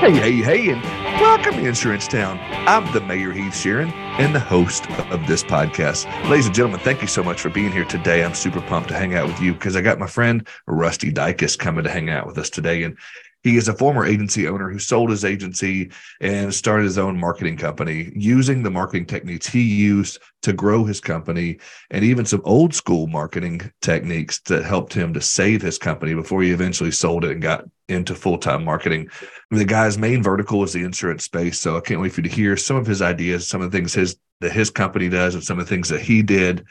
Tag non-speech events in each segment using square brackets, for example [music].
Hey, hey, hey, and welcome to Insurance Town. I'm the Mayor Heath Sheeran and the host of this podcast. Ladies and gentlemen, thank you so much for being here today. I'm super pumped to hang out with you because I got my friend Rusty Dycus coming to hang out with us today. And he is a former agency owner who sold his agency and started his own marketing company using the marketing techniques he used to grow his company and even some old school marketing techniques that helped him to save his company before he eventually sold it and got into full time marketing. The guy's main vertical is the insurance space. So I can't wait for you to hear some of his ideas, some of the things his that his company does, and some of the things that he did,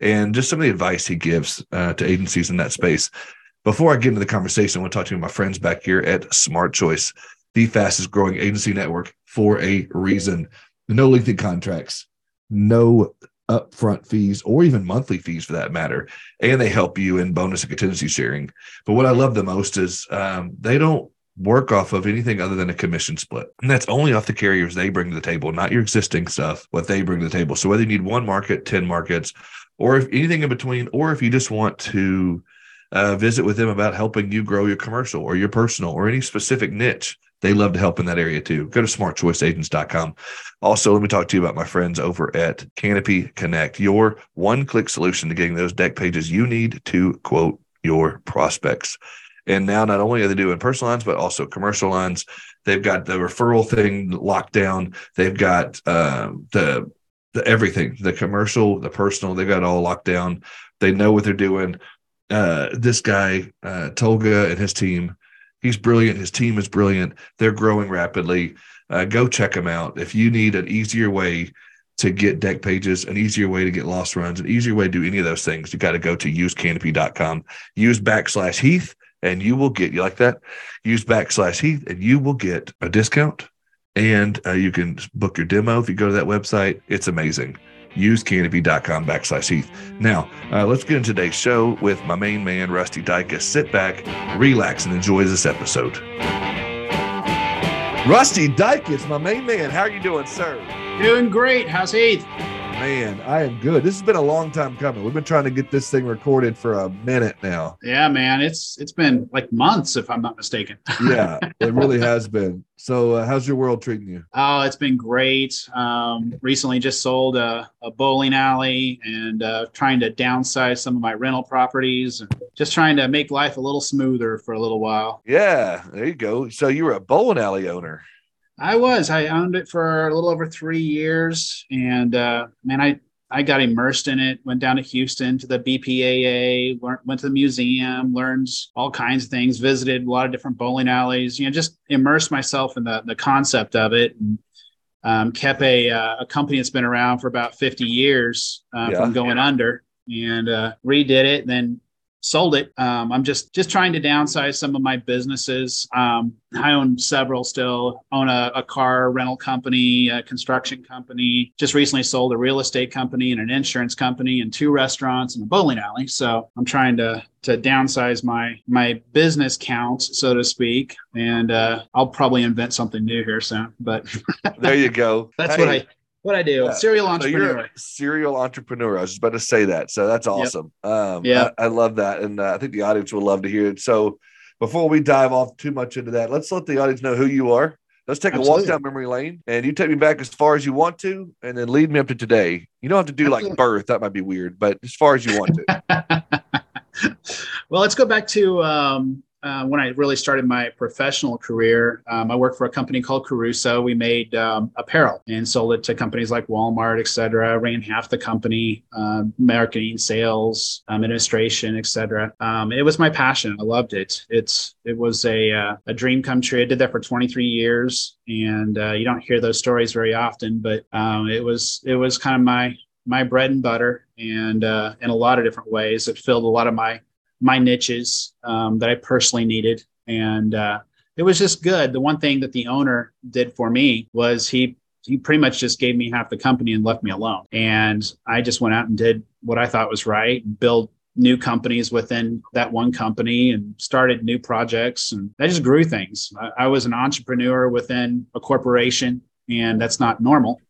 and just some of the advice he gives uh, to agencies in that space. Before I get into the conversation, I want to talk to my friends back here at Smart Choice, the fastest growing agency network for a reason. No lengthy contracts, no upfront fees or even monthly fees for that matter. And they help you in bonus and contingency sharing. But what I love the most is um, they don't work off of anything other than a commission split. And that's only off the carriers they bring to the table, not your existing stuff, what they bring to the table. So whether you need one market, 10 markets, or if anything in between, or if you just want to uh, visit with them about helping you grow your commercial or your personal or any specific niche. They love to help in that area too. Go to smartchoiceagents.com. Also, let me talk to you about my friends over at Canopy Connect, your one click solution to getting those deck pages you need to quote your prospects. And now, not only are they doing personal lines, but also commercial lines. They've got the referral thing locked down. They've got um, the the everything, the commercial, the personal. They've got all locked down. They know what they're doing uh, this guy uh, Tolga and his team. He's brilliant. His team is brilliant. They're growing rapidly. Uh, go check them out. If you need an easier way to get deck pages, an easier way to get loss runs, an easier way to do any of those things, you got to go to usecanopy.com. Use backslash Heath, and you will get you like that. Use backslash Heath, and you will get a discount. And uh, you can book your demo if you go to that website. It's amazing usecanopy.com backslash Heath. Now, uh, let's get into today's show with my main man, Rusty Dycus. Sit back, relax, and enjoy this episode. Rusty Dycus, my main man. How are you doing, sir? Doing great. How's Heath? Man, I am good. This has been a long time coming. We've been trying to get this thing recorded for a minute now. Yeah, man. It's it's been like months, if I'm not mistaken. [laughs] yeah, it really has been. So, uh, how's your world treating you? Oh, it's been great. Um, recently, just sold a, a bowling alley and uh, trying to downsize some of my rental properties and just trying to make life a little smoother for a little while. Yeah, there you go. So, you were a bowling alley owner. I was. I owned it for a little over three years, and uh, man, I I got immersed in it. Went down to Houston to the BPAA, went to the museum, learned all kinds of things, visited a lot of different bowling alleys. You know, just immersed myself in the the concept of it. And, um, kept a uh, a company that's been around for about 50 years uh, yeah, from going yeah. under, and uh, redid it. And then sold it. Um, I'm just just trying to downsize some of my businesses. Um, I own several still. Own a, a, car rental company, a construction company. Just recently sold a real estate company and an insurance company, and two restaurants and a bowling alley. So I'm trying to to downsize my my business count, so to speak. And uh, I'll probably invent something new here soon. But there you go. [laughs] That's hey. what I what I do. Yeah. Serial entrepreneur. So serial entrepreneur. I was just about to say that. So that's awesome. Yep. Um, yeah, I, I, love that, and uh, I think the audience will love to hear it. So before we dive off too much into that, let's let the audience know who you are. Let's take Absolutely. a walk down memory lane, and you take me back as far as you want to, and then lead me up to today. You don't have to do Absolutely. like birth; that might be weird, but as far as you want to. [laughs] well, let's go back to um, uh, when I really started my professional career, um, I worked for a company called Caruso. We made um, apparel and sold it to companies like Walmart, et cetera. Ran half the company, uh, marketing, sales, um, administration, et cetera. Um, it was my passion. I loved it. It's it was a uh, a dream come true. I did that for 23 years, and uh, you don't hear those stories very often, but it was it was kind of my my bread and butter, and uh, in a lot of different ways, it filled a lot of my my niches um, that I personally needed. And uh, it was just good. The one thing that the owner did for me was he he pretty much just gave me half the company and left me alone. And I just went out and did what I thought was right, build new companies within that one company and started new projects. And I just grew things. I, I was an entrepreneur within a corporation, and that's not normal,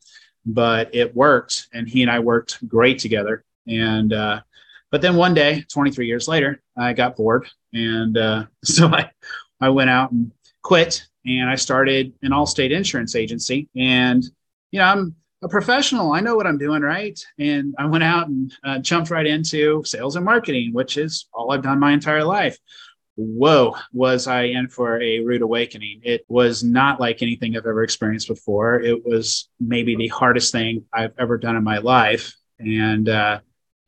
but it worked. And he and I worked great together. And uh, but then one day, 23 years later, I got bored. And uh, [laughs] so I, I went out and quit and I started an Allstate insurance agency. And, you know, I'm a professional. I know what I'm doing, right? And I went out and uh, jumped right into sales and marketing, which is all I've done my entire life. Whoa, was I in for a rude awakening? It was not like anything I've ever experienced before. It was maybe the hardest thing I've ever done in my life. And uh,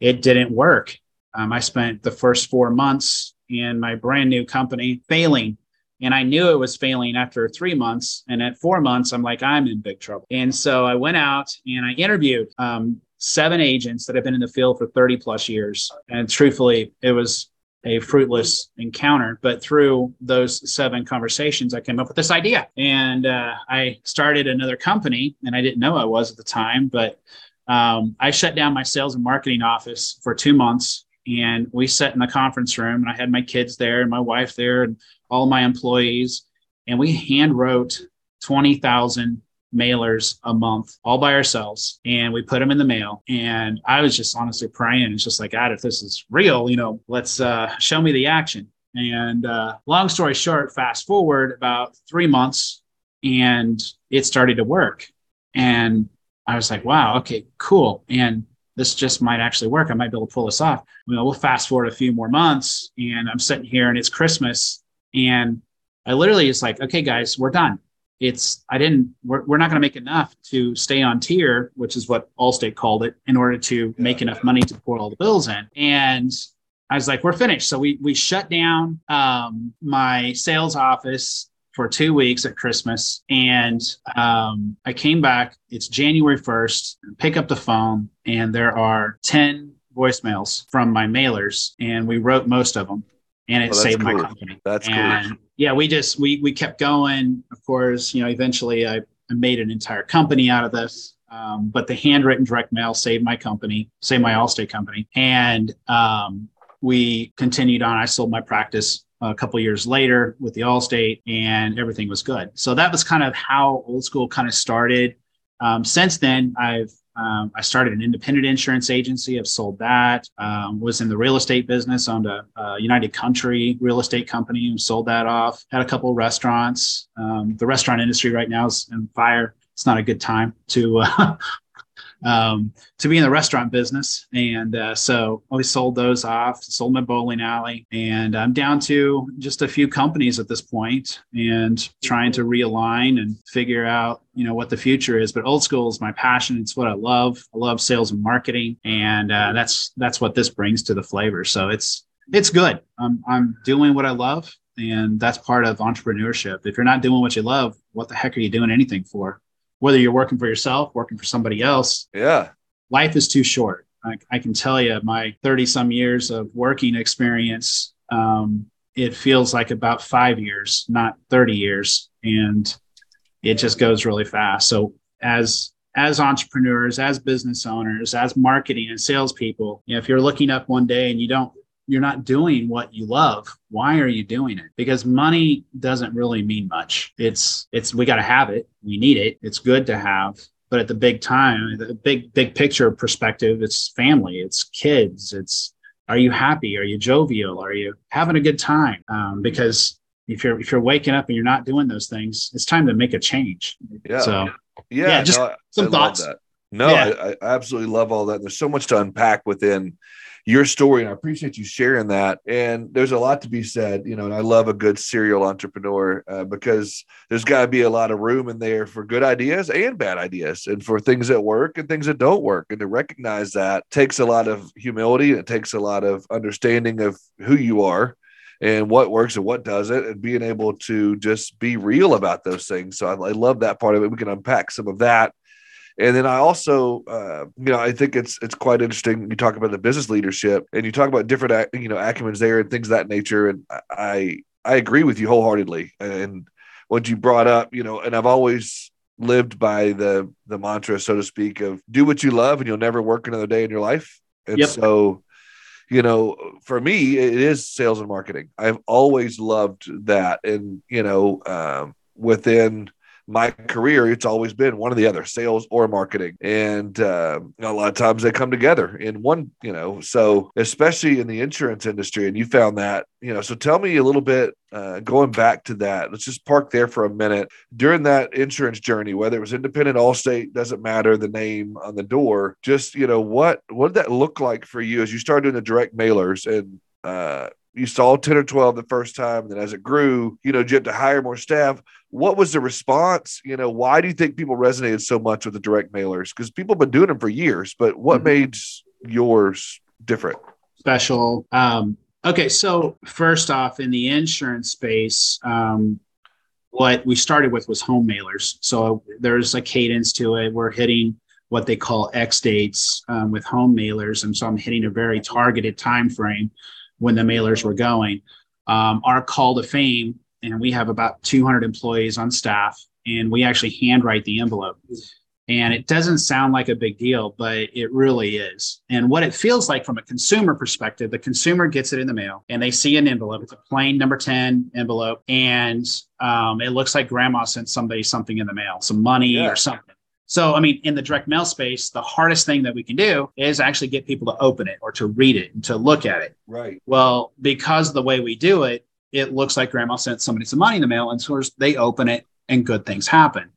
it didn't work. Um, I spent the first four months in my brand new company failing and I knew it was failing after three months. And at four months, I'm like, I'm in big trouble. And so I went out and I interviewed um, seven agents that have been in the field for 30 plus years. And truthfully, it was a fruitless encounter. But through those seven conversations, I came up with this idea. And uh, I started another company, and I didn't know I was at the time, but um, I shut down my sales and marketing office for two months. And we sat in the conference room, and I had my kids there and my wife there, and all my employees, and we hand wrote 20,000 mailers a month all by ourselves and we put them in the mail and i was just honestly praying it's just like god if this is real you know let's uh, show me the action and uh, long story short fast forward about three months and it started to work and i was like wow okay cool and this just might actually work i might be able to pull this off you know we'll fast forward a few more months and i'm sitting here and it's christmas and I literally just like, okay, guys, we're done. It's, I didn't, we're, we're not going to make enough to stay on tier, which is what Allstate called it, in order to make enough money to pour all the bills in. And I was like, we're finished. So we, we shut down um, my sales office for two weeks at Christmas. And um, I came back, it's January 1st, pick up the phone, and there are 10 voicemails from my mailers, and we wrote most of them and it well, saved cool. my company. That's and cool. Yeah, we just we we kept going. Of course, you know, eventually I, I made an entire company out of this. Um, but the handwritten direct mail saved my company, saved my Allstate company, and um, we continued on. I sold my practice a couple years later with the Allstate, and everything was good. So that was kind of how old school kind of started. Um, since then, I've um, I started an independent insurance agency. I've sold that. Um, was in the real estate business. Owned a, a, United Country real estate company and sold that off. Had a couple restaurants. Um, the restaurant industry right now is in fire. It's not a good time to uh, um, to be in the restaurant business. And uh, so we sold those off, sold my bowling alley, and I'm down to just a few companies at this point and trying to realign and figure out, you know, what the future is. But old school is my passion. It's what I love. I love sales and marketing. And uh, that's, that's what this brings to the flavor. So it's, it's good. I'm, I'm doing what I love. And that's part of entrepreneurship. If you're not doing what you love, what the heck are you doing anything for? Whether you're working for yourself, working for somebody else. Yeah. Life is too short. I, I can tell you, my 30 some years of working experience, um, it feels like about five years, not 30 years. And it just goes really fast. So, as as entrepreneurs, as business owners, as marketing and salespeople, you know, if you're looking up one day and you don't you're not doing what you love why are you doing it? Because money doesn't really mean much. It's it's we got to have it. We need it. It's good to have. But at the big time the big big picture perspective it's family it's kids it's are you happy? Are you jovial? Are you having a good time? Um, because if you're if you're waking up and you're not doing those things it's time to make a change. Yeah. So yeah, yeah just no, some I thoughts. no yeah. I, I absolutely love all that. There's so much to unpack within your story. And I appreciate you sharing that. And there's a lot to be said, you know, and I love a good serial entrepreneur uh, because there's got to be a lot of room in there for good ideas and bad ideas and for things that work and things that don't work. And to recognize that takes a lot of humility. It takes a lot of understanding of who you are and what works and what doesn't, and being able to just be real about those things. So I, I, love that part of it. We can unpack some of that and then I also, uh, you know, I think it's it's quite interesting. You talk about the business leadership, and you talk about different, you know, acumens there and things of that nature. And I I agree with you wholeheartedly. And what you brought up, you know, and I've always lived by the the mantra, so to speak, of do what you love, and you'll never work another day in your life. And yep. so, you know, for me, it is sales and marketing. I've always loved that, and you know, um, within my career, it's always been one or the other, sales or marketing. And uh, a lot of times they come together in one, you know, so especially in the insurance industry, and you found that, you know, so tell me a little bit, uh, going back to that, let's just park there for a minute. During that insurance journey, whether it was independent, Allstate, doesn't matter the name on the door, just, you know, what, what did that look like for you as you started doing the direct mailers and, uh, you saw 10 or 12 the first time. And then as it grew, you know, you had to hire more staff. What was the response? You know, why do you think people resonated so much with the direct mailers? Because people have been doing them for years, but what mm-hmm. made yours different? Special. Um, okay. So, first off, in the insurance space, um, what we started with was home mailers. So, there's a cadence to it. We're hitting what they call X dates um, with home mailers. And so, I'm hitting a very targeted time frame when the mailers were going. Um, our call to fame, and we have about 200 employees on staff, and we actually handwrite the envelope. And it doesn't sound like a big deal, but it really is. And what it feels like from a consumer perspective, the consumer gets it in the mail and they see an envelope. It's a plain number 10 envelope. And um, it looks like grandma sent somebody something in the mail, some money yeah. or something. So, I mean, in the direct mail space, the hardest thing that we can do is actually get people to open it or to read it and to look at it. Right. Well, because the way we do it, it looks like grandma sent somebody some money in the mail and so they open it and good things happen.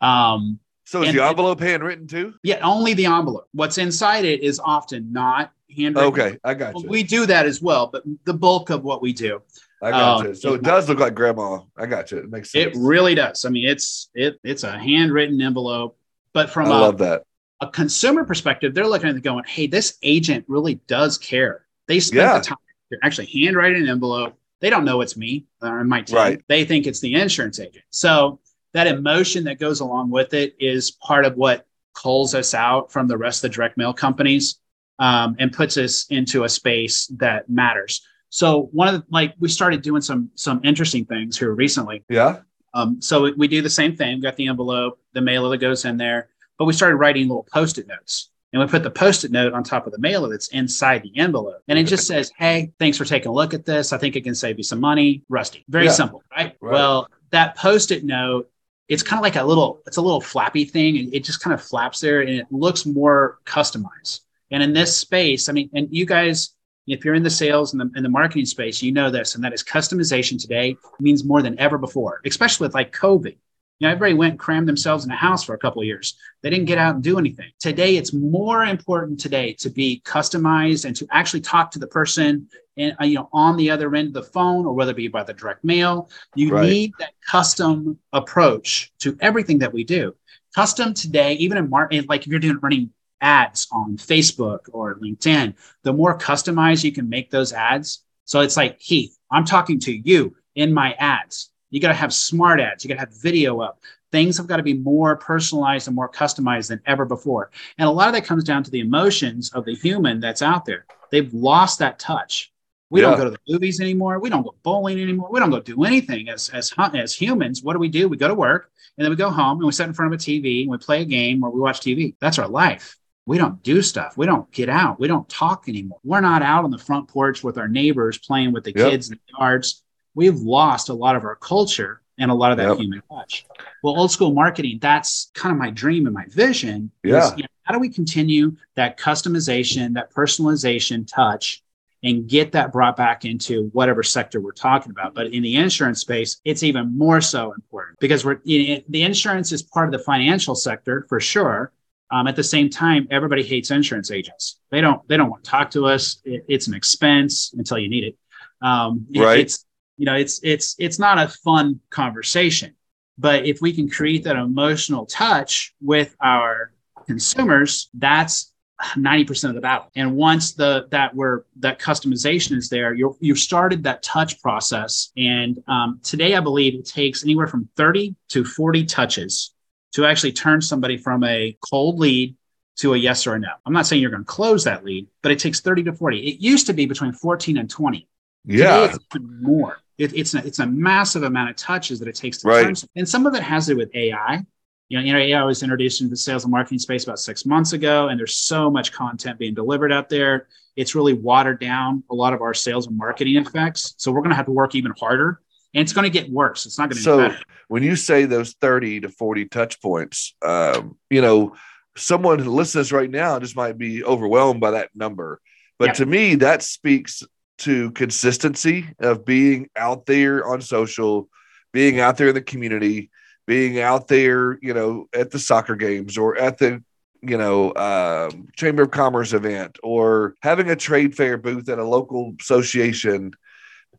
Um, so is the envelope handwritten too? Yeah, only the envelope. What's inside it is often not handwritten. Okay, I got you. We do that as well, but the bulk of what we do. I got um, you. So it does look like grandma. I got you. It makes sense. It really does. I mean, it's it it's a handwritten envelope but from I a, love that. a consumer perspective, they're looking at it going, hey, this agent really does care. They spent yeah. the time. They're actually handwriting an envelope. They don't know it's me or my team. Right. They think it's the insurance agent. So that emotion that goes along with it is part of what culls us out from the rest of the direct mail companies um, and puts us into a space that matters. So one of the like we started doing some some interesting things here recently. Yeah. Um, so we do the same thing. We got the envelope, the mailer that goes in there, but we started writing little post-it notes. And we put the post-it note on top of the mailer that's inside the envelope. And it just says, Hey, thanks for taking a look at this. I think it can save you some money. Rusty. Very yeah. simple, right? right? Well, that post-it note, it's kind of like a little, it's a little flappy thing. And it just kind of flaps there and it looks more customized. And in this space, I mean, and you guys if you're in the sales and the, in the marketing space, you know this, and that is customization today means more than ever before, especially with like COVID. You know, everybody went and crammed themselves in a house for a couple of years. They didn't get out and do anything. Today, it's more important today to be customized and to actually talk to the person and uh, you know on the other end of the phone or whether it be by the direct mail. You right. need that custom approach to everything that we do. Custom today, even in marketing, like if you're doing running ads on Facebook or LinkedIn, the more customized you can make those ads. So it's like, Heath, I'm talking to you in my ads. You got to have smart ads. You got to have video up. Things have got to be more personalized and more customized than ever before. And a lot of that comes down to the emotions of the human that's out there. They've lost that touch. We yeah. don't go to the movies anymore. We don't go bowling anymore. We don't go do anything as, as, as humans. What do we do? We go to work and then we go home and we sit in front of a TV and we play a game or we watch TV. That's our life we don't do stuff. We don't get out. We don't talk anymore. We're not out on the front porch with our neighbors playing with the yep. kids in the yards. We've lost a lot of our culture and a lot of that yep. human touch. Well, old school marketing, that's kind of my dream and my vision. Yeah. Is, you know, how do we continue that customization, that personalization touch and get that brought back into whatever sector we're talking about. But in the insurance space, it's even more so important because we're you know, the insurance is part of the financial sector for sure, um, at the same time, everybody hates insurance agents. They don't they don't want to talk to us. It, it's an expense until you need it. Um, right. It's you know it's it's it's not a fun conversation. But if we can create that emotional touch with our consumers, that's 90% of the battle. And once the that where that customization is there, you you've started that touch process. And um, today, I believe it takes anywhere from 30 to 40 touches to actually turn somebody from a cold lead to a yes or a no. I'm not saying you're going to close that lead, but it takes 30 to 40. It used to be between 14 and 20. Yeah. More. It, it's, a, it's a massive amount of touches that it takes to right. turn. And some of it has to do with AI. You know, AI was introduced into the sales and marketing space about six months ago, and there's so much content being delivered out there. It's really watered down a lot of our sales and marketing effects. So we're going to have to work even harder and it's going to get worse. It's not going to so get better. when you say those 30 to 40 touch points, um, you know, someone who listens right now just might be overwhelmed by that number. But Yeah. to me, that speaks to consistency of being out there on social, being out there in the community, being out there, you know, at the soccer games or at the you know, um, Chamber of Commerce event or having a trade fair booth at a local association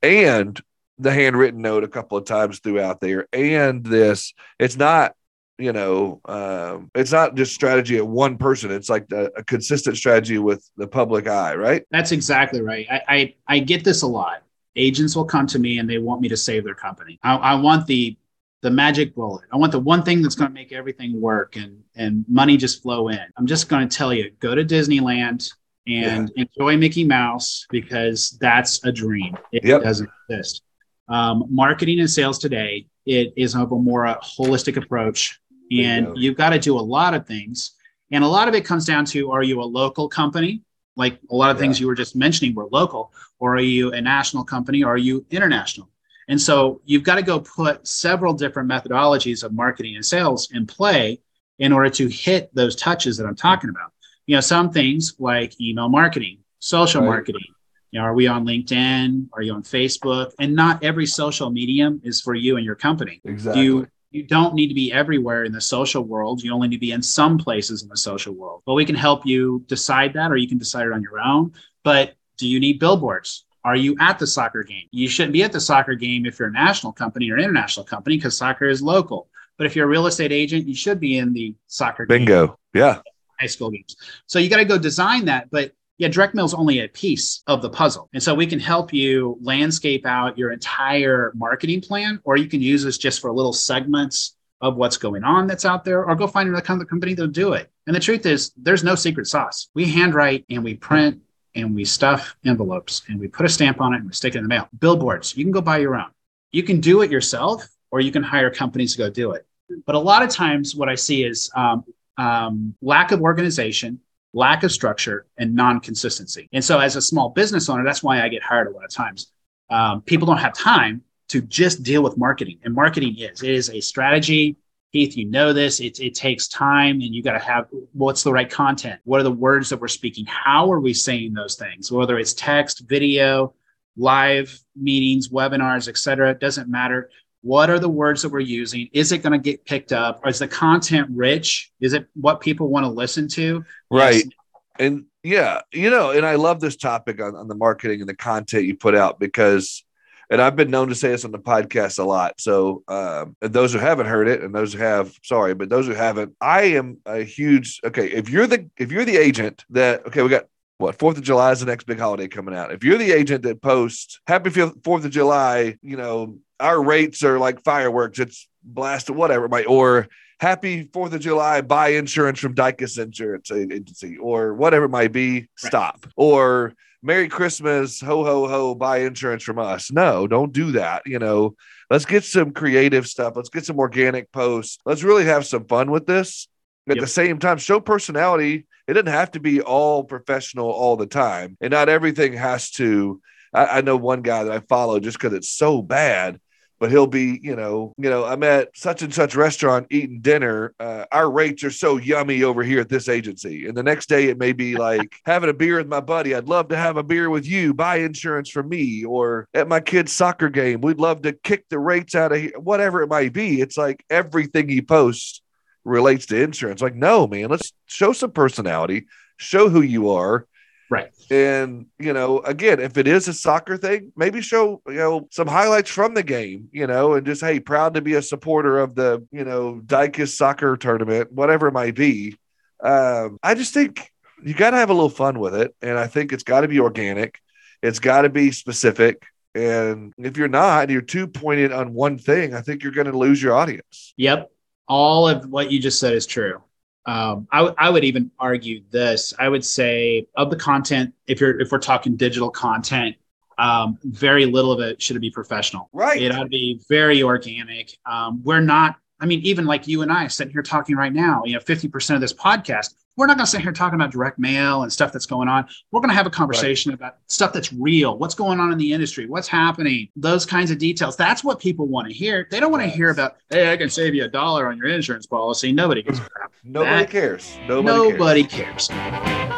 and the handwritten note a couple of times throughout there and this it's not you know um, it's not just strategy at one person it's like a, a consistent strategy with the public eye right That's exactly right. I, I I get this a lot. Agents will come to me and they want me to save their company. I, I want the the magic bullet. I want the one thing that's going to make everything work and and money just flow in. I'm just going to tell you, go to Disneyland and enjoy Mickey Mouse because that's a dream. It Yep. doesn't exist. Um, marketing and sales today, it is a more holistic approach, and Bingo. you've got to do a lot of things. And a lot of it comes down to: Are you a local company? Like a lot of things you were just mentioning were local, or are you a national company, or are you international? And so you've got to go put several different methodologies of marketing and sales in play in order to hit those touches that I'm talking about. You know, some things like email marketing, social Right. marketing. You know, are we on LinkedIn? Are you on Facebook? And not every social medium is for you and your company. exactly You you don't need to be everywhere in the social world. You only need to be in some places in the social world. But we can help you decide that, or you can decide it on your own. But do you need billboards? Are you at the soccer game? You shouldn't be at the soccer game if you're a national company or international company because soccer is local. But if you're a real estate agent, you should be in the soccer game bingo yeah high school games. So you got to go design that. But yeah, direct mail is only a piece of the puzzle. And so we can help you landscape out your entire marketing plan, or you can use this just for little segments of what's going on that's out there, or go find another com- company that'll do it. And the truth is, there's no secret sauce. We handwrite and we print and we stuff envelopes and we put a stamp on it and we stick it in the mail. Billboards, you can go buy your own. You can do it yourself, or you can hire companies to go do it. But a lot of times, what I see is um, um, lack of organization, lack of structure, and non consistency. And so, as a small business owner, that's why I get hired a lot of times. Um, people don't have time to just deal with marketing, and marketing is it is a strategy. Heath, you know this. It, it takes time, and you got to have what's the right content. What are the words that we're speaking? How are we saying those things? Whether it's text, video, live meetings, webinars, et cetera, it doesn't matter. What are the words that we're using? Is it going to get picked up? Is the content rich? Is it what people want to listen to? right Yes. and yeah you know and i love this topic on, on the marketing and the content you put out because and i've been known to say this on the podcast a lot so um and those who haven't heard it and those who have sorry but those who haven't i am a huge okay if you're the if you're the agent that okay we got what Fourth of July is the next big holiday coming out. If you're the agent that posts Happy Fourth of July, you know our rates are like fireworks. It's blasted, whatever. might or Happy Fourth of July, buy insurance from Dycus Insurance Agency, or whatever it might be. Stop. Or Merry Christmas, ho ho ho, buy insurance from us. No, don't do that. You know, let's get some creative stuff. Let's get some organic posts. Let's really have some fun with this. At Yep. the same time, show personality. It doesn't have to be all professional all the time, and not everything has to. I, I know one guy that I follow just because it's so bad but he'll be, you know, you know, I'm at such and such restaurant eating dinner. Uh, our rates are so yummy over here at this agency. And the next day it may be [laughs] like having a beer with my buddy. I'd love to have a beer with you. Buy insurance from me. Or at my kid's soccer game, we'd love to kick the rates out of here. Whatever it might be. It's like everything he posts relates to insurance. Like, no, man, let's show some personality, show who you are. Right. And, you know, again, if it is a soccer thing, maybe show, you know, some highlights from the game, you know, and just, hey, proud to be a supporter of the, you know, Dycus soccer tournament, whatever it might be. Um, I just think you got to have a little fun with it. And I think it's got to be organic, it's got to be specific. And if you're not, you're too pointed on one thing, I think you're going to lose your audience. Yep. All of what you just said is true. Um, I, w- I would even argue this. I would say of the content, if you're if we're talking digital content, um, very little of it should be professional. Right. It ought to be very organic. Um, we're not I mean, even like you and I sitting here talking right now, you know, 50% of this podcast, we're not going to sit here talking about direct mail and stuff that's going on. We're going to have a conversation right. about stuff that's real, what's going on in the industry, what's happening, those kinds of details. That's what people want to hear. They don't want to hear about, hey, I can save you a dollar on your insurance policy. Nobody gives a crap. Nobody that, cares. Nobody, nobody cares. cares.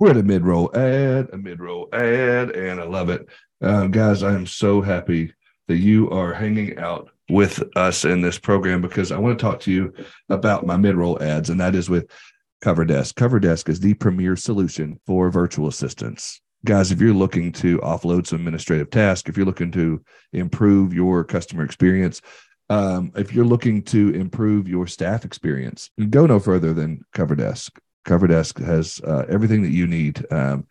We're at a mid roll ad, a mid roll ad, and I love it. Um, guys, I am so happy that you are hanging out with us in this program because I want to talk to you about my mid roll ads, and that is with CoverDesk. CoverDesk is the premier solution for virtual assistants. Guys, if you're looking to offload some administrative tasks, if you're looking to improve your customer experience, um, if you're looking to improve your staff experience, go no further than CoverDesk. CoverDesk has uh, everything that you need. Um,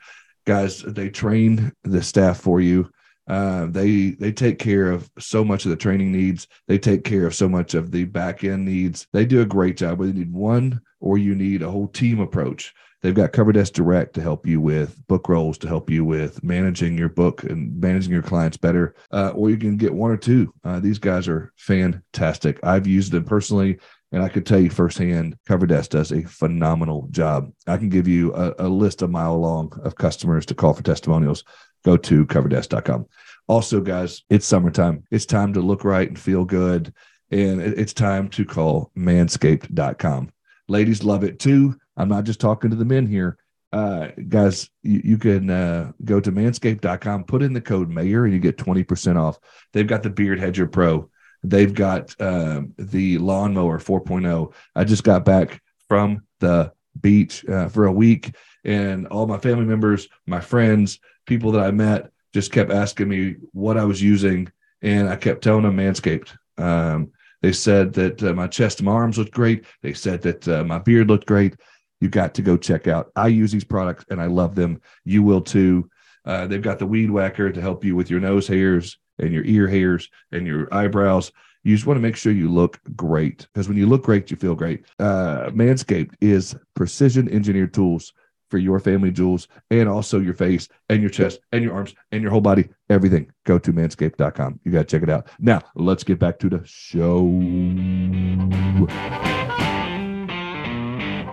guys, they train the staff for you. Uh, they they take care of so much of the training needs. They take care of so much of the back end needs. They do a great job. Whether you need one or you need a whole team approach, they've got CoverDesk Direct to help you with book rolls, to help you with managing your book and managing your clients better. Uh, or you can get one or two. Uh, these guys are fantastic. I've used them personally. And I could tell you firsthand, CoverDesk does a phenomenal job. I can give you a, a list a mile long of customers to call for testimonials. Go to coverdesk.com. Also, guys, it's summertime. It's time to look right and feel good. And it's time to call manscaped.com. Ladies love it too. I'm not just talking to the men here. Uh, guys, you, you can uh, go to manscaped.com, put in the code mayor, and you get 20% off. They've got the Beard Hedger Pro They've got um, the lawnmower 4.0. I just got back from the beach uh, for a week, and all my family members, my friends, people that I met just kept asking me what I was using, and I kept telling them Manscaped. Um, they said that uh, my chest and my arms looked great. They said that uh, my beard looked great. You got to go check out. I use these products and I love them. You will too. Uh, they've got the weed whacker to help you with your nose hairs and your ear hairs and your eyebrows. You just want to make sure you look great because when you look great, you feel great. Uh, Manscaped is precision engineered tools for your family jewels and also your face and your chest and your arms and your whole body, everything. Go to manscaped.com. You got to check it out. Now, let's get back to the show.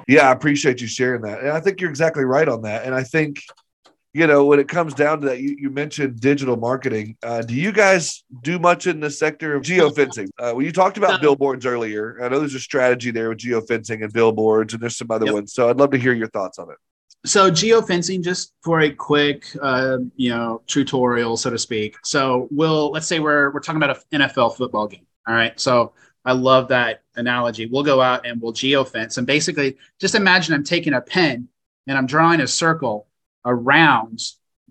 Yeah, I appreciate you sharing that. And I think you're exactly right on that. And I think you know, when it comes down to that, you, you mentioned digital marketing. Uh, do you guys do much in the sector of geofencing? Uh, well, you talked about billboards earlier. I know there's a strategy there with geofencing and billboards, and there's some other yep. ones. So I'd love to hear your thoughts on it. So geofencing, just for a quick, uh, you know, tutorial, so to speak. So we'll let's say we're we're talking about an NFL football game. All right. So I love that analogy. We'll go out and we'll geofence, and basically, just imagine I'm taking a pen and I'm drawing a circle around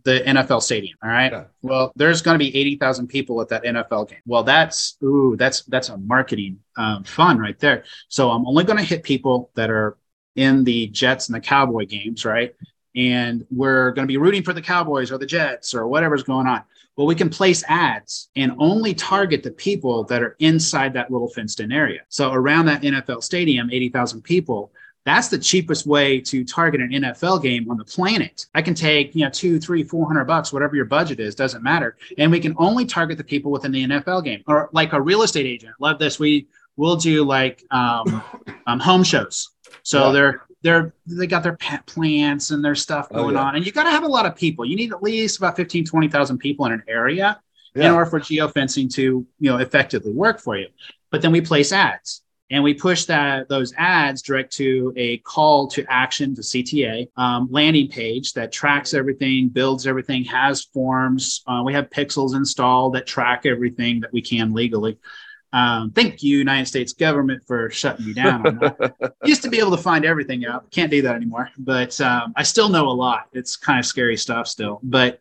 the NFL stadium. All right. Yeah. Well, there's going to be 80,000 people at that NFL game. Well, that's, ooh, that's, that's a marketing um, fun right there. So I'm only going to hit people that are in the Jets and the Cowboy games. Right. And we're going to be rooting for the Cowboys or the Jets or whatever's going on. Well, we can place ads and only target the people that are inside that little fenced in area. So around that NFL stadium, 80,000 people, that's the cheapest way to target an NFL game on the planet. I can take, you know, two, three, four hundred bucks, whatever your budget is, doesn't matter. And we can only target the people within the NFL game. Or like a real estate agent. Love this. We will do like um, um, home shows. So yeah. they're they're they got their pet plants and their stuff oh, going oh, yeah. on. And you got to have a lot of people. You need at least about 15, 20,000 people in an area yeah. in order for geofencing to, you know, effectively work for you. But then we place ads and we push that those ads direct to a call to action to CTA um, landing page that tracks everything, builds everything, has forms. Uh, we have pixels installed that track everything that we can legally. Um, thank you, United States government, for shutting me down. [laughs] used to be able to find everything out. Can't do that anymore. But um, I still know a lot. It's kind of scary stuff still. But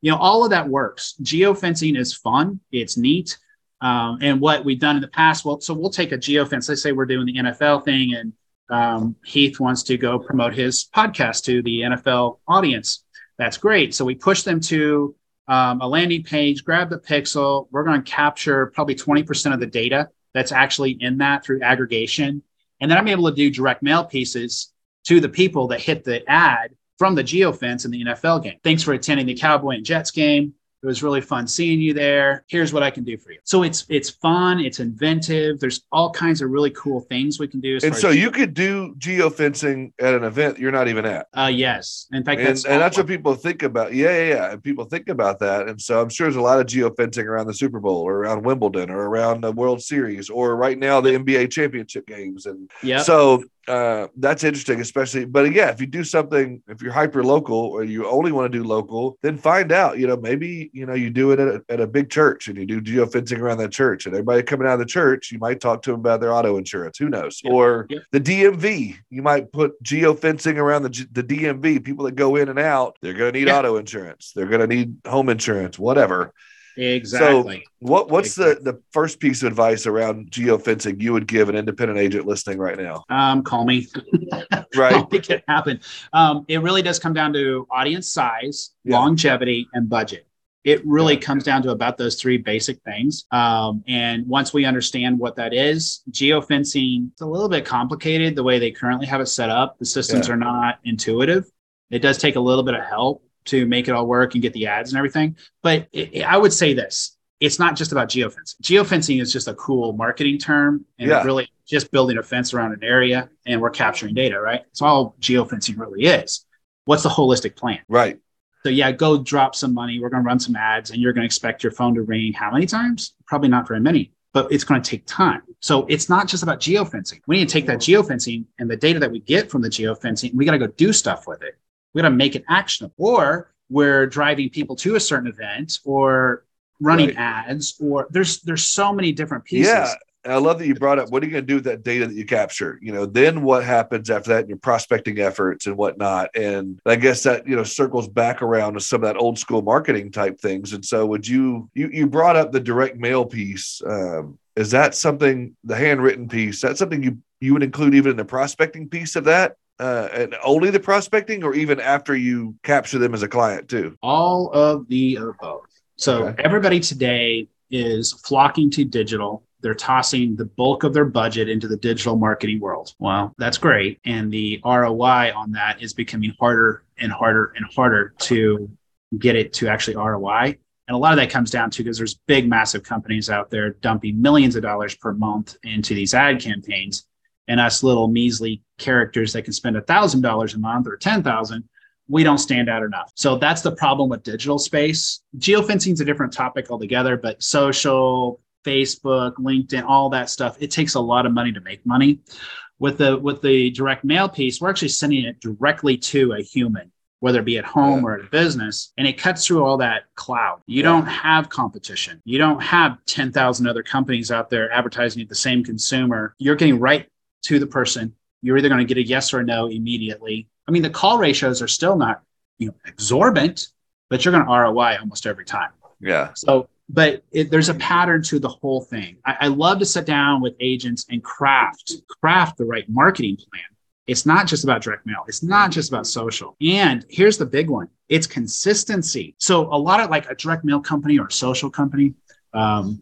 you know, all of that works. Geofencing is fun. It's neat. Um, and what we've done in the past, well, so we'll take a geofence. Let's say we're doing the NFL thing, and um, Heath wants to go promote his podcast to the NFL audience. That's great. So we push them to um, a landing page, grab the pixel. We're going to capture probably 20% of the data that's actually in that through aggregation. And then I'm able to do direct mail pieces to the people that hit the ad from the geofence in the NFL game. Thanks for attending the Cowboy and Jets game. It was really fun seeing you there. Here's what I can do for you. So it's it's fun, it's inventive. There's all kinds of really cool things we can do. and so you could do geofencing at an event you're not even at. Uh, yes. In fact, and that's, and that's what people think about. Yeah, yeah, yeah. And people think about that. And so I'm sure there's a lot of geofencing around the Super Bowl or around Wimbledon or around the World Series or right now the NBA championship games. And yeah. so uh, that's interesting, especially. But yeah, if you do something, if you're hyper local or you only want to do local, then find out. You know, maybe you know you do it at a, at a big church and you do geofencing around that church, and everybody coming out of the church, you might talk to them about their auto insurance. Who knows? Yeah. Or yeah. the DMV, you might put geofencing around the the DMV. People that go in and out, they're going to need yeah. auto insurance. They're going to need home insurance, whatever. Exactly. So what what's exactly. the the first piece of advice around geofencing you would give an independent agent listening right now? Um, call me. [laughs] right. Make it happen. Um, it really does come down to audience size, yeah. longevity, and budget. It really yeah. comes down to about those three basic things. Um, and once we understand what that is, geofencing it's a little bit complicated the way they currently have it set up. The systems yeah. are not intuitive. It does take a little bit of help to make it all work and get the ads and everything. But it, it, I would say this it's not just about geofencing. Geofencing is just a cool marketing term and yeah. really just building a fence around an area and we're capturing data, right? It's all geofencing really is. What's the holistic plan? Right. So yeah, go drop some money. We're going to run some ads and you're going to expect your phone to ring how many times? Probably not very many, but it's going to take time. So it's not just about geofencing. We need to take that mm. geofencing and the data that we get from the geofencing, we got to go do stuff with it we got to make it actionable or we're driving people to a certain event or running right. ads or there's there's so many different pieces yeah I love that you brought up what are you going to do with that data that you capture? You know, then what happens after that in your prospecting efforts and whatnot? And I guess that, you know, circles back around to some of that old school marketing type things. And so would you, you, you brought up the direct mail piece. Um, is that something, the handwritten piece, that's something you, you would include even in the prospecting piece of that? Uh, and only the prospecting, or even after you capture them as a client too? All of the above. So okay. everybody today is flocking to digital. They're tossing the bulk of their budget into the digital marketing world. Well, that's great. And the ROI on that is becoming harder and harder and harder to get it to actually ROI. And a lot of that comes down to because there's big, massive companies out there dumping millions of dollars per month into these ad campaigns and us little measly characters that can spend a thousand dollars a month or ten thousand we don't stand out enough so that's the problem with digital space geofencing is a different topic altogether but social facebook linkedin all that stuff it takes a lot of money to make money with the with the direct mail piece we're actually sending it directly to a human whether it be at home yeah. or at a business, and it cuts through all that cloud. You yeah. don't have competition. You don't have 10,000 other companies out there advertising at the same consumer. You're getting right to the person. You're either going to get a yes or a no immediately. I mean, the call ratios are still not, you know, exorbitant, but you're going to ROI almost every time. Yeah. So, but it, there's a pattern to the whole thing. I, I love to sit down with agents and craft craft the right marketing plan. It's not just about direct mail. It's not just about social. And here's the big one: it's consistency. So a lot of like a direct mail company or a social company. Um,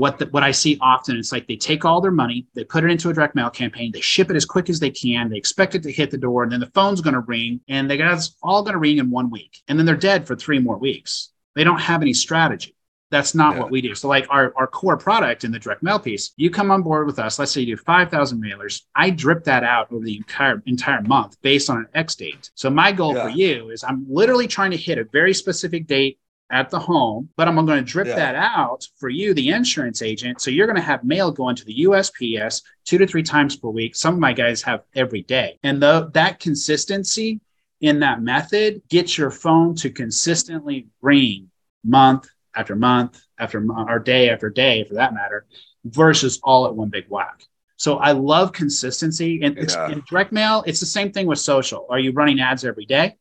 what the, what I see often it's like they take all their money, they put it into a direct mail campaign, they ship it as quick as they can, they expect it to hit the door, and then the phone's going to ring, and they guys all going to ring in one week, and then they're dead for three more weeks. They don't have any strategy. That's not yeah. what we do. So, like our, our core product in the direct mail piece, you come on board with us. Let's say you do 5,000 mailers. I drip that out over the entire entire month based on an X date. So, my goal yeah. for you is I'm literally trying to hit a very specific date at the home, but I'm going to drip yeah. that out for you, the insurance agent. So you're going to have mail going to the USPS two to three times per week. Some of my guys have every day. And the, that consistency in that method gets your phone to consistently ring month after month after month, or day after day, for that matter, versus all at one big whack. So I love consistency. And yeah. in direct mail, it's the same thing with social. Are you running ads every day?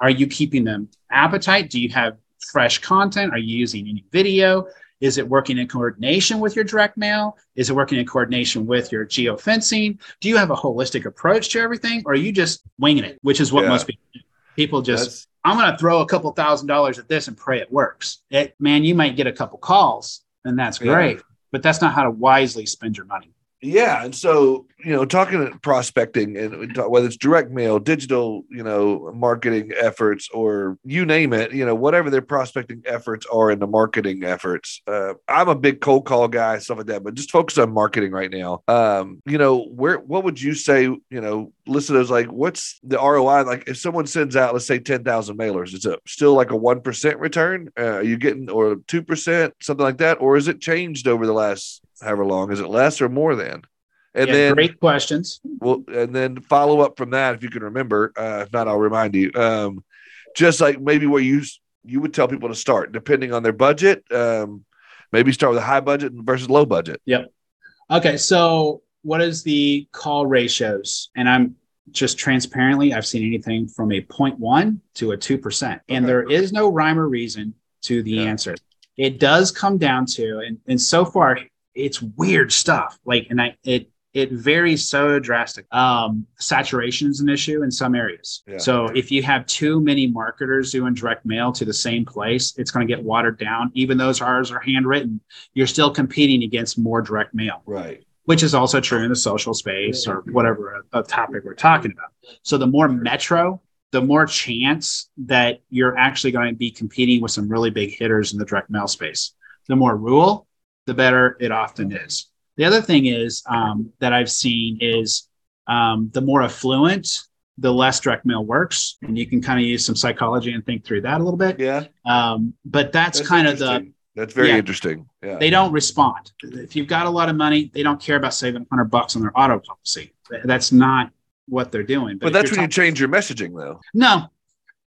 Are you keeping them appetite? Do you have fresh content? Are you using any video? Is it working in coordination with your direct mail? Is it working in coordination with your geofencing? Do you have a holistic approach to everything, or are you just winging it, which is what yeah. most people do? People just, That's... I'm going to throw a couple thousand dollars at this and pray it works. It, man, you might get a couple calls, and that's great, yeah. but that's not how to wisely spend your money. Yeah, and so you know, talking prospecting and whether it's direct mail, digital, you know, marketing efforts, or you name it, you know, whatever their prospecting efforts are in the marketing efforts. Uh, I'm a big cold call guy, stuff like that, but just focus on marketing right now. Um, you know, where what would you say? You know, listeners like, what's the ROI? Like, if someone sends out, let's say, ten thousand mailers, is it still like a one percent return? Uh, are you getting or two percent, something like that, or is it changed over the last however long? Is it less or more than? And yeah, then great questions. Well, and then follow up from that if you can remember. Uh, if not, I'll remind you. Um, just like maybe where you you would tell people to start, depending on their budget. Um, maybe start with a high budget versus low budget. Yep. Okay, so what is the call ratios? And I'm just transparently, I've seen anything from a 0.1 to a 2%. Okay. And there is no rhyme or reason to the yeah. answer. It does come down to, and, and so far, it's weird stuff. Like, and I, it, it varies so drastic. Um, saturation is an issue in some areas. Yeah. So if you have too many marketers doing direct mail to the same place, it's going to get watered down. Even those ours are handwritten, you're still competing against more direct mail. Right. Which is also true in the social space or whatever a, a topic we're talking about. So the more metro, the more chance that you're actually going to be competing with some really big hitters in the direct mail space. The more rural, the better it often is. The other thing is um, that I've seen is um, the more affluent, the less direct mail works, and you can kind of use some psychology and think through that a little bit. Yeah. Um, but that's, that's kind of the. That's very yeah, interesting. Yeah. They don't respond. If you've got a lot of money, they don't care about saving 100 bucks on their auto policy. That's not what they're doing. But, but that's when you change your messaging, though. No.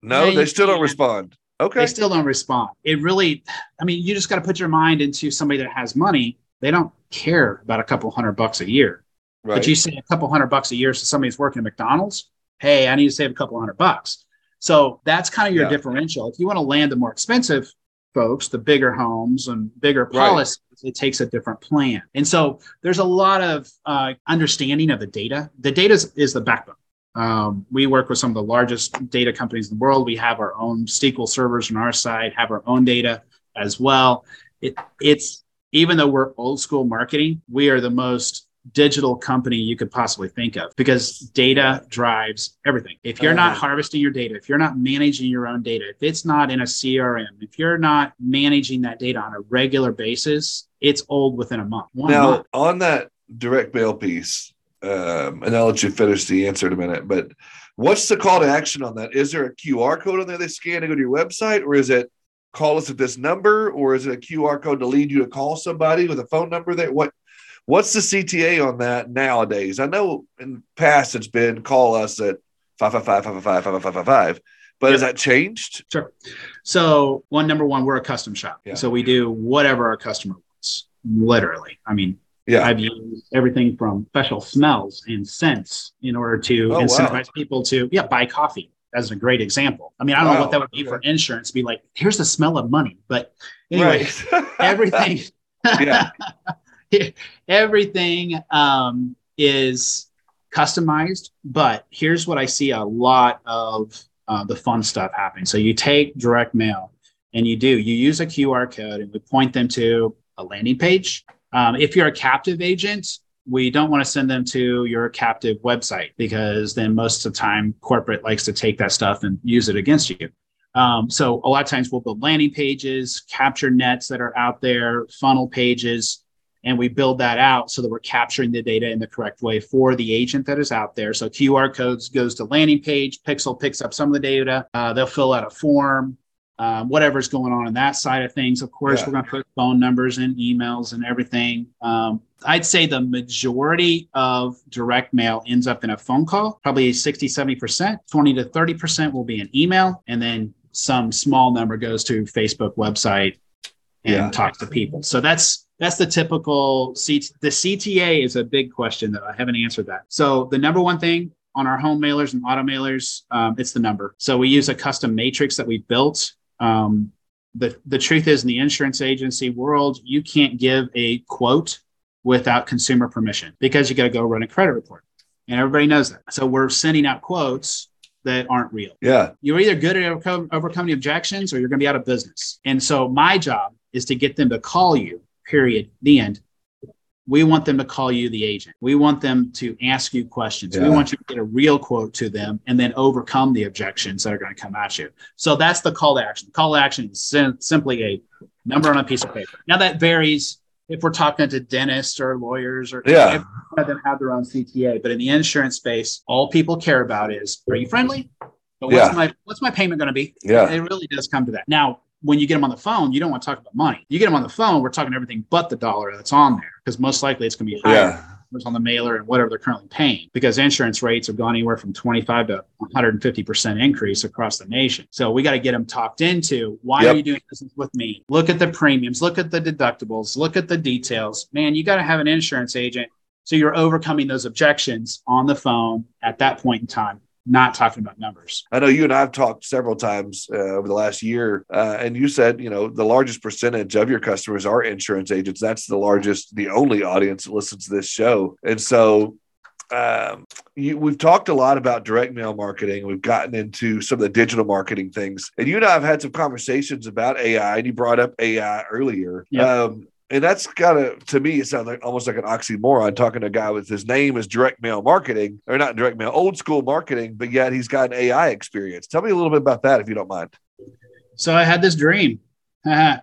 No, they, they still don't respond. Okay. They still don't respond. It really, I mean, you just got to put your mind into somebody that has money. They don't care about a couple hundred bucks a year. Right. But you say a couple hundred bucks a year to somebody who's working at McDonald's, hey, I need to save a couple hundred bucks. So that's kind of your yeah. differential. If you want to land the more expensive folks, the bigger homes and bigger policies, right. it takes a different plan. And so there's a lot of uh, understanding of the data. The data is, is the backbone. Um, we work with some of the largest data companies in the world. We have our own SQL servers on our side, have our own data as well. It, it's even though we're old school marketing, we are the most digital company you could possibly think of because data drives everything. If you're not uh-huh. harvesting your data, if you're not managing your own data, if it's not in a CRM, if you're not managing that data on a regular basis, it's old within a month. now, month. on that direct mail piece, um, and I'll let you finish the answer in a minute, but what's the call to action on that? Is there a QR code on there they scan to go to your website, or is it call us at this number, or is it a QR code to lead you to call somebody with a phone number? That what what's the CTA on that nowadays? I know in past it's been call us at 555 but yep. has that changed? Sure. So one number one, we're a custom shop. Yeah. So we do whatever our customer wants, literally. I mean, yeah. I've used everything from special smells and scents in order to oh, incentivize wow. people to yeah buy coffee as a great example. I mean, I don't wow. know what that would be okay. for insurance. Be like, here's the smell of money. But anyway, right. [laughs] everything, [laughs] everything um, is customized. But here's what I see a lot of uh, the fun stuff happening. So you take direct mail and you do you use a QR code and we point them to a landing page. Um, if you're a captive agent, we don't want to send them to your captive website because then most of the time corporate likes to take that stuff and use it against you. Um, so a lot of times we'll build landing pages, capture nets that are out there, funnel pages, and we build that out so that we're capturing the data in the correct way for the agent that is out there. So QR codes goes to landing page, Pixel picks up some of the data. Uh, they'll fill out a form um, whatever's going on in that side of things. Of course, yeah. we're going to put phone numbers and emails and everything. Um, I'd say the majority of direct mail ends up in a phone call, probably 60, 70%, 20 to 30% will be an email. And then some small number goes to Facebook website and yeah. talks to people. So that's that's the typical C- the CTA is a big question that I haven't answered that. So the number one thing on our home mailers and auto mailers, um, it's the number. So we use a custom matrix that we built um, the, the truth is, in the insurance agency world, you can't give a quote without consumer permission because you got to go run a credit report. And everybody knows that. So we're sending out quotes that aren't real. Yeah. You're either good at overcome, overcoming objections or you're going to be out of business. And so my job is to get them to call you, period, the end, we want them to call you the agent. We want them to ask you questions. Yeah. We want you to get a real quote to them and then overcome the objections that are going to come at you. So that's the call to action. The call to action is sim- simply a number on a piece of paper. Now that varies if we're talking to dentists or lawyers or Yeah. of them have their own CTA. But in the insurance space, all people care about is are you friendly? But what's Yeah. my what's my payment going to be? Yeah. It really does come to that. Now, when you get them on the phone, you don't want to talk about money. You get them on the phone, we're talking everything but the dollar that's on there because most likely it's going to be higher Yeah. on the mailer and whatever they're currently paying because insurance rates have gone anywhere from 25 to 150% increase across the nation. So we got to get them talked into why Yep. are you doing business with me? Look at the premiums, look at the deductibles, look at the details. Man, you got to have an insurance agent. So you're overcoming those objections on the phone at that point in time, not talking about numbers. I know you and I have talked several times uh, over the last year, uh, and you said, you know, the largest percentage of your customers are insurance agents. That's the largest, the only audience that listens to this show. And so, um, you, we've talked a lot about direct mail marketing. We've gotten into some of the digital marketing things, and you and I have had some conversations about AI. And you brought up AI earlier. Yep. Um, and that's kind of to me, it sounds like almost like an oxymoron talking to a guy with his name is direct mail marketing or not direct mail, old school marketing, but yet he's got an AI experience. Tell me a little bit about that if you don't mind. So I had this dream, [laughs] and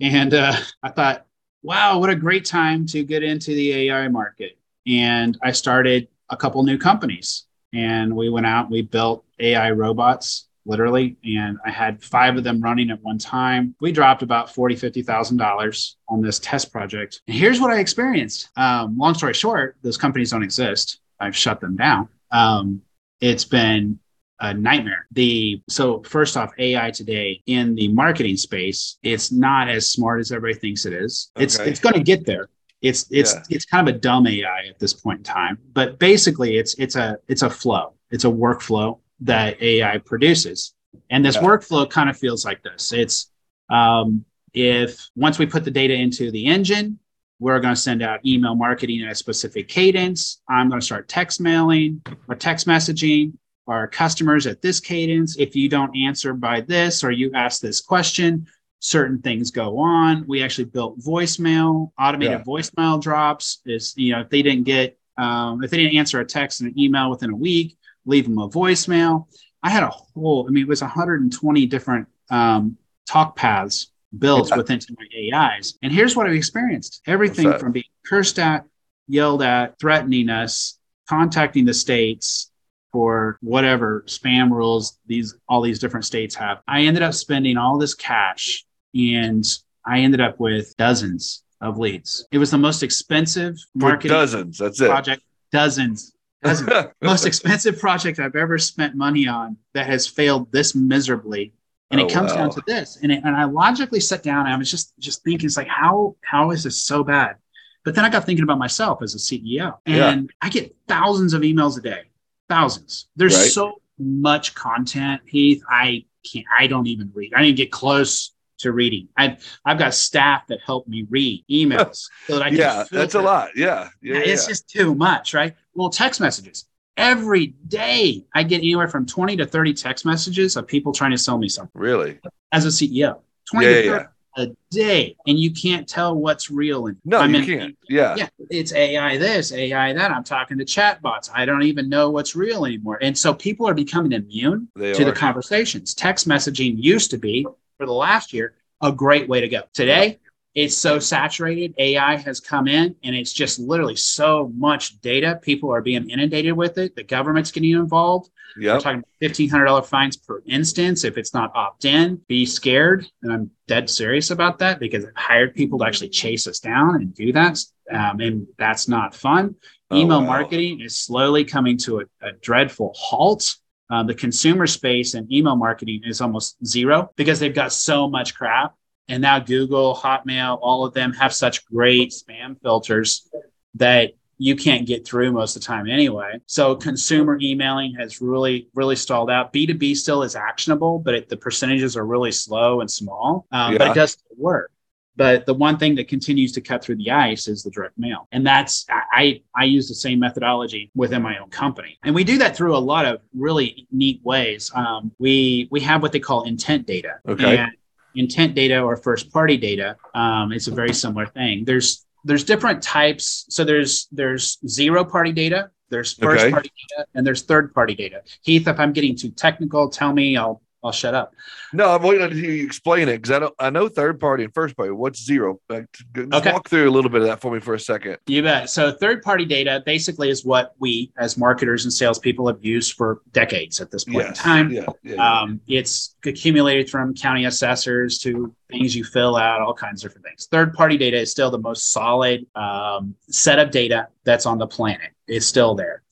uh, I thought, wow, what a great time to get into the AI market. And I started a couple new companies, and we went out, and we built AI robots, literally, and I had five of them running at one time. We dropped about forty, fifty thousand dollars on this test project. And here's what I experienced. Um, long story short, those companies don't exist. I've shut them down. Um, it's been a nightmare. The so first off, AI today in the marketing space, it's not as smart as everybody thinks it is. It's it's going to get there. It's it's Yeah. it's kind of a dumb AI at this point in time, but basically it's it's a it's a flow. It's a workflow that AI produces, and this Yeah. workflow kind of feels like this. It's um, if once we put the data into the engine, we're going to send out email marketing at a specific cadence. I'm going to start text mailing or text messaging our customers at this cadence. If you don't answer by this or you ask this question, certain things go on. We actually built voicemail, automated Yeah. voicemail drops. Is you know if they didn't get um, if they didn't answer a text and an email within a week, leave them a voicemail. I had a whole. I mean, it was 120 different um, talk paths built Yeah. within my AIs. And here's what I've experienced: everything from being cursed at, yelled at, threatening us, contacting the states for whatever spam rules these all these different states have. I ended up spending all this cash and I ended up with dozens of leads. It was the most expensive For marketing dozens. That's it. project, dozens, dozens. [laughs] most expensive project I've ever spent money on that has failed this miserably. And Oh, it comes wow. down to this. And, it, and I logically sat down and I was just just thinking, it's like, how how is this so bad? But then I got thinking about myself as a CEO. Yeah. And I get thousands of emails a day. Thousands. There's Right. so much content, Heath. I can't I don't even read. I didn't get close to reading. I've I've got staff that help me read emails [laughs] so that I can yeah, that's a lot. Yeah. Yeah. yeah, it's yeah. just too much, right? Well, text messages. Every day I get anywhere from 20 to 30 text messages of people trying to sell me something really. as a CEO. 20 Yeah, to yeah, 30 a day. And you can't tell what's real. And No, I'm you in- can't. Yeah. Yeah, it's AI this, AI that. I'm talking to chatbots. I don't even know what's real anymore. And so people are becoming immune They to are. the conversations. Text messaging used to be, for the last year, a great way to go. Today, it's so saturated. AI has come in and it's just literally so much data. People are being inundated with it. The government's getting involved. We're Yep. talking $1,500 fines per instance if it's not opt in. Be scared. And I'm dead serious about that because I've hired people to actually chase us down and do that. Um, and that's not fun. Oh, Email wow. marketing is slowly coming to a, a dreadful halt. Um, the consumer space and email marketing is almost zero because they've got so much crap. And now Google, Hotmail, all of them have such great spam filters that you can't get through most of the time anyway. So consumer emailing has really, really stalled out. B2B still is actionable, but it, the percentages are really slow and small, um, but it does work. But the one thing that continues to cut through the ice is the direct mail. And that's, I, I use the same methodology within my own company. And we do that through a lot of really neat ways. Um, we, we have what they call intent data. Okay. And intent data or first party data, um, it's a very similar thing. There's there's different types. So there's there's zero party data, there's first okay. party data, and there's third party data. Heath, if I'm getting too technical, tell me. I'll I'll shut up. No, I'm waiting to hear you explain it because I don't. I know third party and first party. What's zero? Like, okay. walk through a little bit of that for me for a second. You bet. So third party data basically is what we as marketers and salespeople have used for decades at this point yes. in time. Yeah, yeah. Um, it's accumulated from county assessors to things you fill out, all kinds of different things. Third party data is still the most solid um, set of data that's on the planet. It's still there.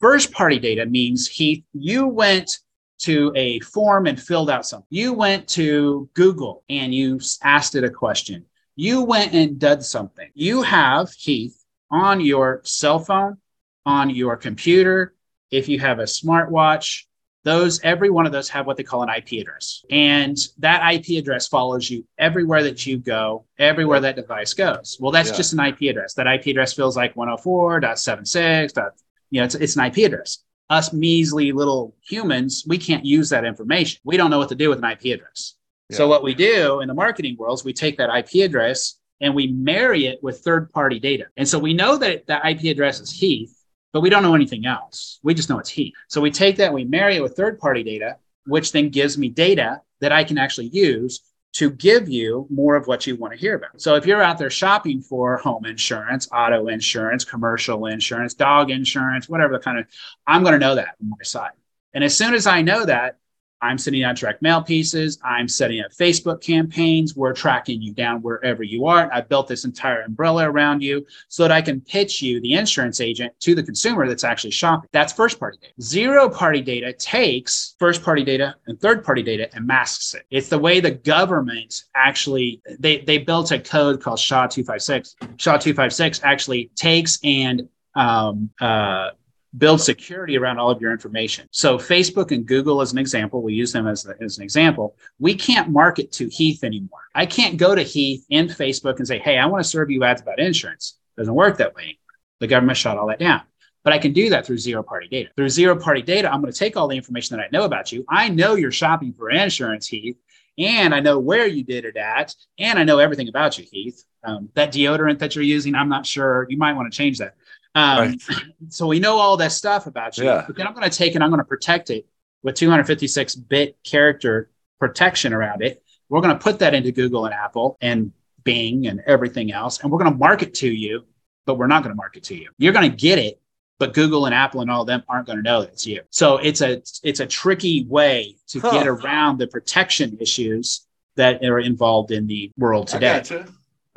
First party data means he you went to a form and filled out something. You went to Google and you asked it a question. You went and did something. You have, Heath, on your cell phone, on your computer, if you have a smartwatch, those every one of those have what they call an IP address. And that IP address follows you everywhere that you go, everywhere that device goes. Well, that's yeah. just an IP address. That IP address feels like 104.76. You know, it's, it's an IP address us measly little humans, we can't use that information. We don't know what to do with an IP address. Yeah. So what we do in the marketing world is we take that IP address and we marry it with third party data. And so we know that that IP address is Heath, but we don't know anything else. We just know it's Heath. So we take that and we marry it with third party data, which then gives me data that I can actually use to give you more of what you want to hear about. So if you're out there shopping for home insurance, auto insurance, commercial insurance, dog insurance, whatever the kind of, I'm going to know that on my side. And as soon as I know that, I'm sending out direct mail pieces. I'm setting up Facebook campaigns. We're tracking you down wherever you are. I built this entire umbrella around you so that I can pitch you, the insurance agent, to the consumer that's actually shopping. That's first party data. Zero party data takes first party data and third party data and masks it. It's the way the government actually, they, they built a code called SHA 256. SHA 256 actually takes and um, uh, build security around all of your information. So Facebook and Google, as an example, we use them as, as an example. We can't market to Heath anymore. I can't go to Heath in Facebook and say, hey, I want to serve you ads about insurance. Doesn't work that way anymore. The government shut all that down. But I can do that through zero party data. Through zero party data, I'm going to take all the information that I know about you. I know you're shopping for insurance, Heath, and I know where you did it at, and I know everything about you, Heath. Um, that deodorant that you're using, I'm not sure. You might want to change that. Um, right. [laughs] So we know all that stuff about you. Yeah. But then I'm going to take it, I'm going to protect it with 256 bit character protection around it. We're going to put that into Google and Apple and Bing and everything else. And we're going to market to you, but we're not going to market to you. You're going to get it, but Google and Apple and all of them aren't going to know that it's you. So it's a it's a tricky way to huh. get around the protection issues that are involved in the world today.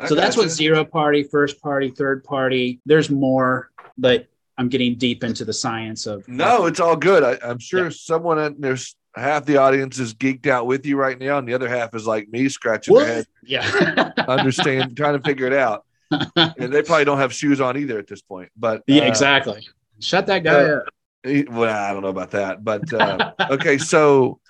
So that's what zero party, first party, third party. There's more, but I'm getting deep into the science of. No, it's all good. I, am sure yeah. someone there's half the audience is geeked out with you right now, and the other half is like me, scratching what? their head. Yeah, [laughs] understand, trying to figure it out. [laughs] and they probably don't have shoes on either at this point. But yeah, uh, exactly. Shut that guy uh, up. Well, I don't know about that, but uh, okay. So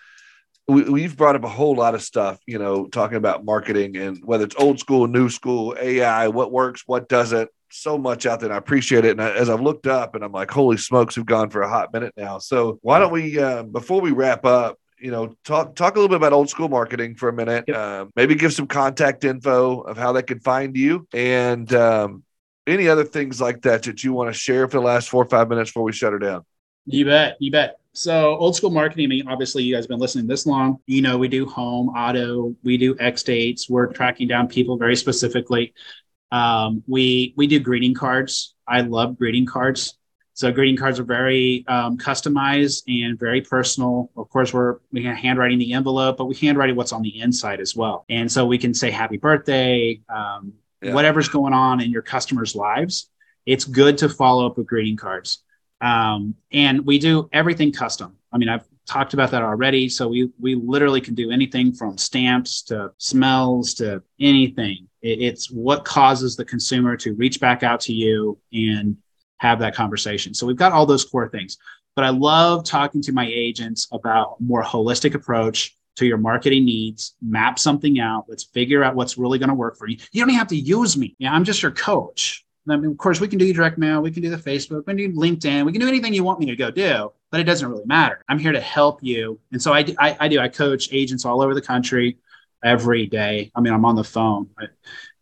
we, have brought up a whole lot of stuff, you know, talking about marketing and whether it's old school, new school, AI, what works, what doesn't. So much out there, and I appreciate it. And as I've looked up, and I'm like, holy smokes, we've gone for a hot minute now. So why don't we, uh, before we wrap up, you know, talk talk a little bit about old school marketing for a minute. Yep. Um, maybe give some contact info of how they can find you, and um, any other things like that that you want to share for the last four or five minutes before we shut her down. You bet. You bet. So old school marketing, I mean, obviously you guys have been listening this long. You know, we do home, auto, we do X dates. We're tracking down people very specifically. Um, we we do greeting cards. I love greeting cards. So greeting cards are very um, customized and very personal. Of course, we're we can handwriting the envelope, but we handwrite what's on the inside as well. And so we can say happy birthday, um, yeah. whatever's going on in your customers' lives. It's good to follow up with greeting cards. Um, and we do everything custom. I mean, I've talked about that already. So we we literally can do anything from stamps to smells to anything. It, it's what causes the consumer to reach back out to you and have that conversation. So we've got all those core things. But I love talking to my agents about more holistic approach to your marketing needs, map something out. Let's figure out what's really going to work for you. You don't even have to use me. Yeah, I'm just your coach. I mean, of course, we can do direct mail, we can do the Facebook, we can do LinkedIn, we can do anything you want me to go do, but it doesn't really matter. I'm here to help you. And so I, I, I do, I coach agents all over the country every day. I mean, I'm on the phone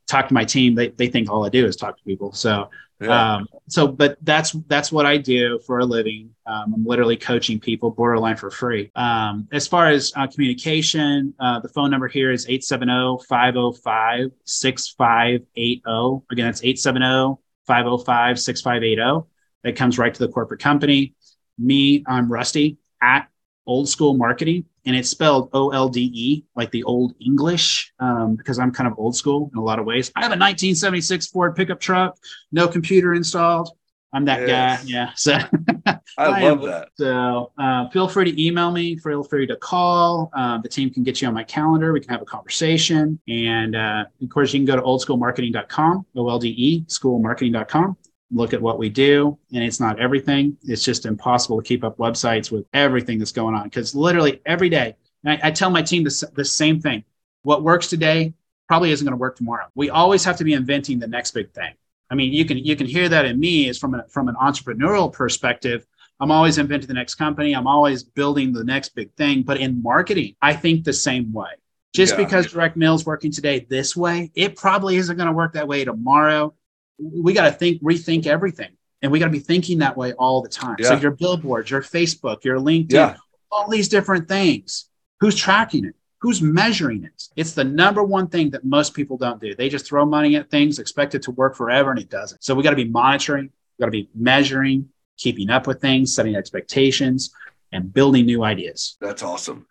talk to my team, they, they think all I do is talk to people. So, yeah. um, so, but that's, that's what I do for a living. Um, I'm literally coaching people borderline for free. Um, as far as uh, communication, uh, the phone number here is 870-505-6580. Again, that's 870-505-6580. That comes right to the corporate company. Me, I'm Rusty at Olde School Marketing, and it's spelled O L D E, like the old English, um, because I'm kind of old school in a lot of ways. I have a 1976 Ford pickup truck, no computer installed. I'm that yes. guy. Yeah. So [laughs] I, [laughs] I, love am. that. So uh, feel free to email me. Feel free to call. Uh, the team can get you on my calendar. We can have a conversation. And uh, of course, you can go to oldschoolmarketing.com, O L D E, schoolmarketing.com look at what we do and it's not everything. It's just impossible to keep up websites with everything that's going on because literally every day I, I, tell my team the, the same thing. What works today probably isn't going to work tomorrow. We always have to be inventing the next big thing. I mean you can you can hear that in me is from a, from an entrepreneurial perspective. I'm always inventing the next company. I'm always building the next big thing but in marketing i think the same way. Just yeah. because direct mail is working today this way it probably isn't going to work that way tomorrow we got to think, rethink everything. And we got to be thinking that way all the time. Yeah. So your billboards, your Facebook, your LinkedIn, yeah. all these different things. Who's tracking it? Who's measuring it? It's the number one thing that most people don't do. They just throw money at things, expect it to work forever, and it doesn't. So we got to be monitoring, we got to be measuring, keeping up with things, setting expectations, and building new ideas. That's awesome.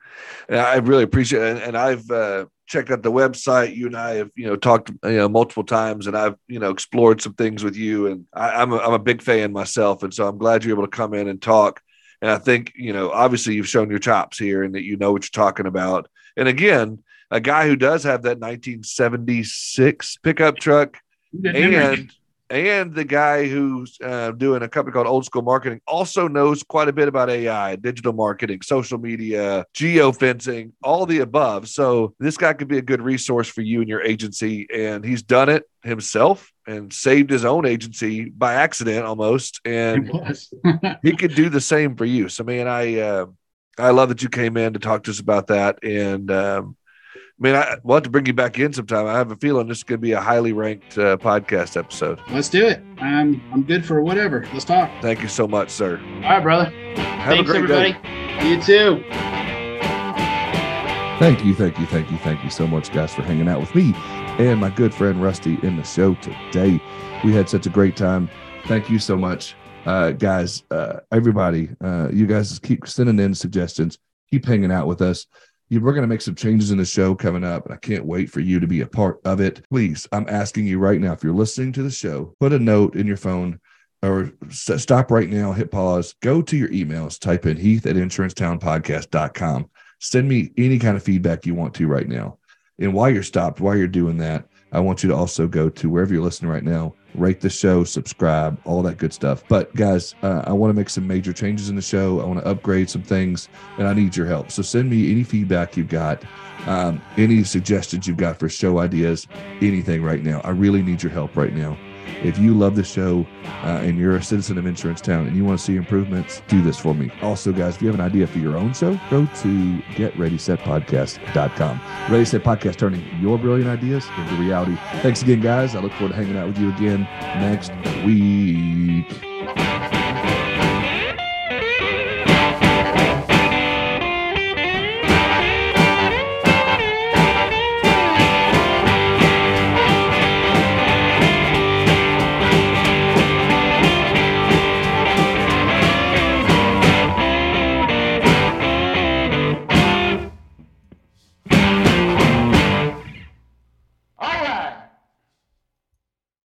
And I really appreciate it. And I've uh, checked out the website. You and I have, you know, talked you know, multiple times, and I've, you know, explored some things with you. And I, am a, I'm a big fan myself, and so I'm glad you're able to come in and talk. And I think, you know, obviously you've shown your chops here, and that you know what you're talking about. And again, a guy who does have that 1976 pickup truck, and and the guy who's uh, doing a company called Olde School Marketing also knows quite a bit about AI, digital marketing, social media, geofencing, all the above. So this guy could be a good resource for you and your agency. And he's done it himself and saved his own agency by accident almost. And he [laughs] could do the same for you. So, man, I uh, I love that you came in to talk to us about that. And um, mean, I want to bring you back in sometime. I have a feeling this is going to be a highly ranked uh, podcast episode. Let's do it. I'm I'm good for whatever. Let's talk. Thank you so much, sir. All right, brother. Have Thanks, everybody. Day. You too. Thank you, thank you, thank you, thank you so much, guys, for hanging out with me and my good friend Rusty in the show today. We had such a great time. Thank you so much, uh, guys. Uh, everybody, uh, you guys keep sending in suggestions. Keep hanging out with us we're going to make some changes in the show coming up, and I can't wait for you to be a part of it. Please, I'm asking you right now if you're listening to the show, put a note in your phone or stop right now, hit pause, go to your emails, type in heath at insurancetownpodcast.com. Send me any kind of feedback you want to right now. And while you're stopped, while you're doing that, I want you to also go to wherever you're listening right now, rate the show, subscribe, all that good stuff. But guys, uh, I want to make some major changes in the show. I want to upgrade some things, and I need your help. So send me any feedback you've got, um, any suggestions you've got for show ideas, anything right now. I really need your help right now. If you love the show uh, and you're a citizen of Insurance Town and you want to see improvements, do this for me. Also, guys, if you have an idea for your own show, go to getreadysetpodcast.com. Ready Set Podcast, turning your brilliant ideas into reality. Thanks again, guys. I look forward to hanging out with you again next week.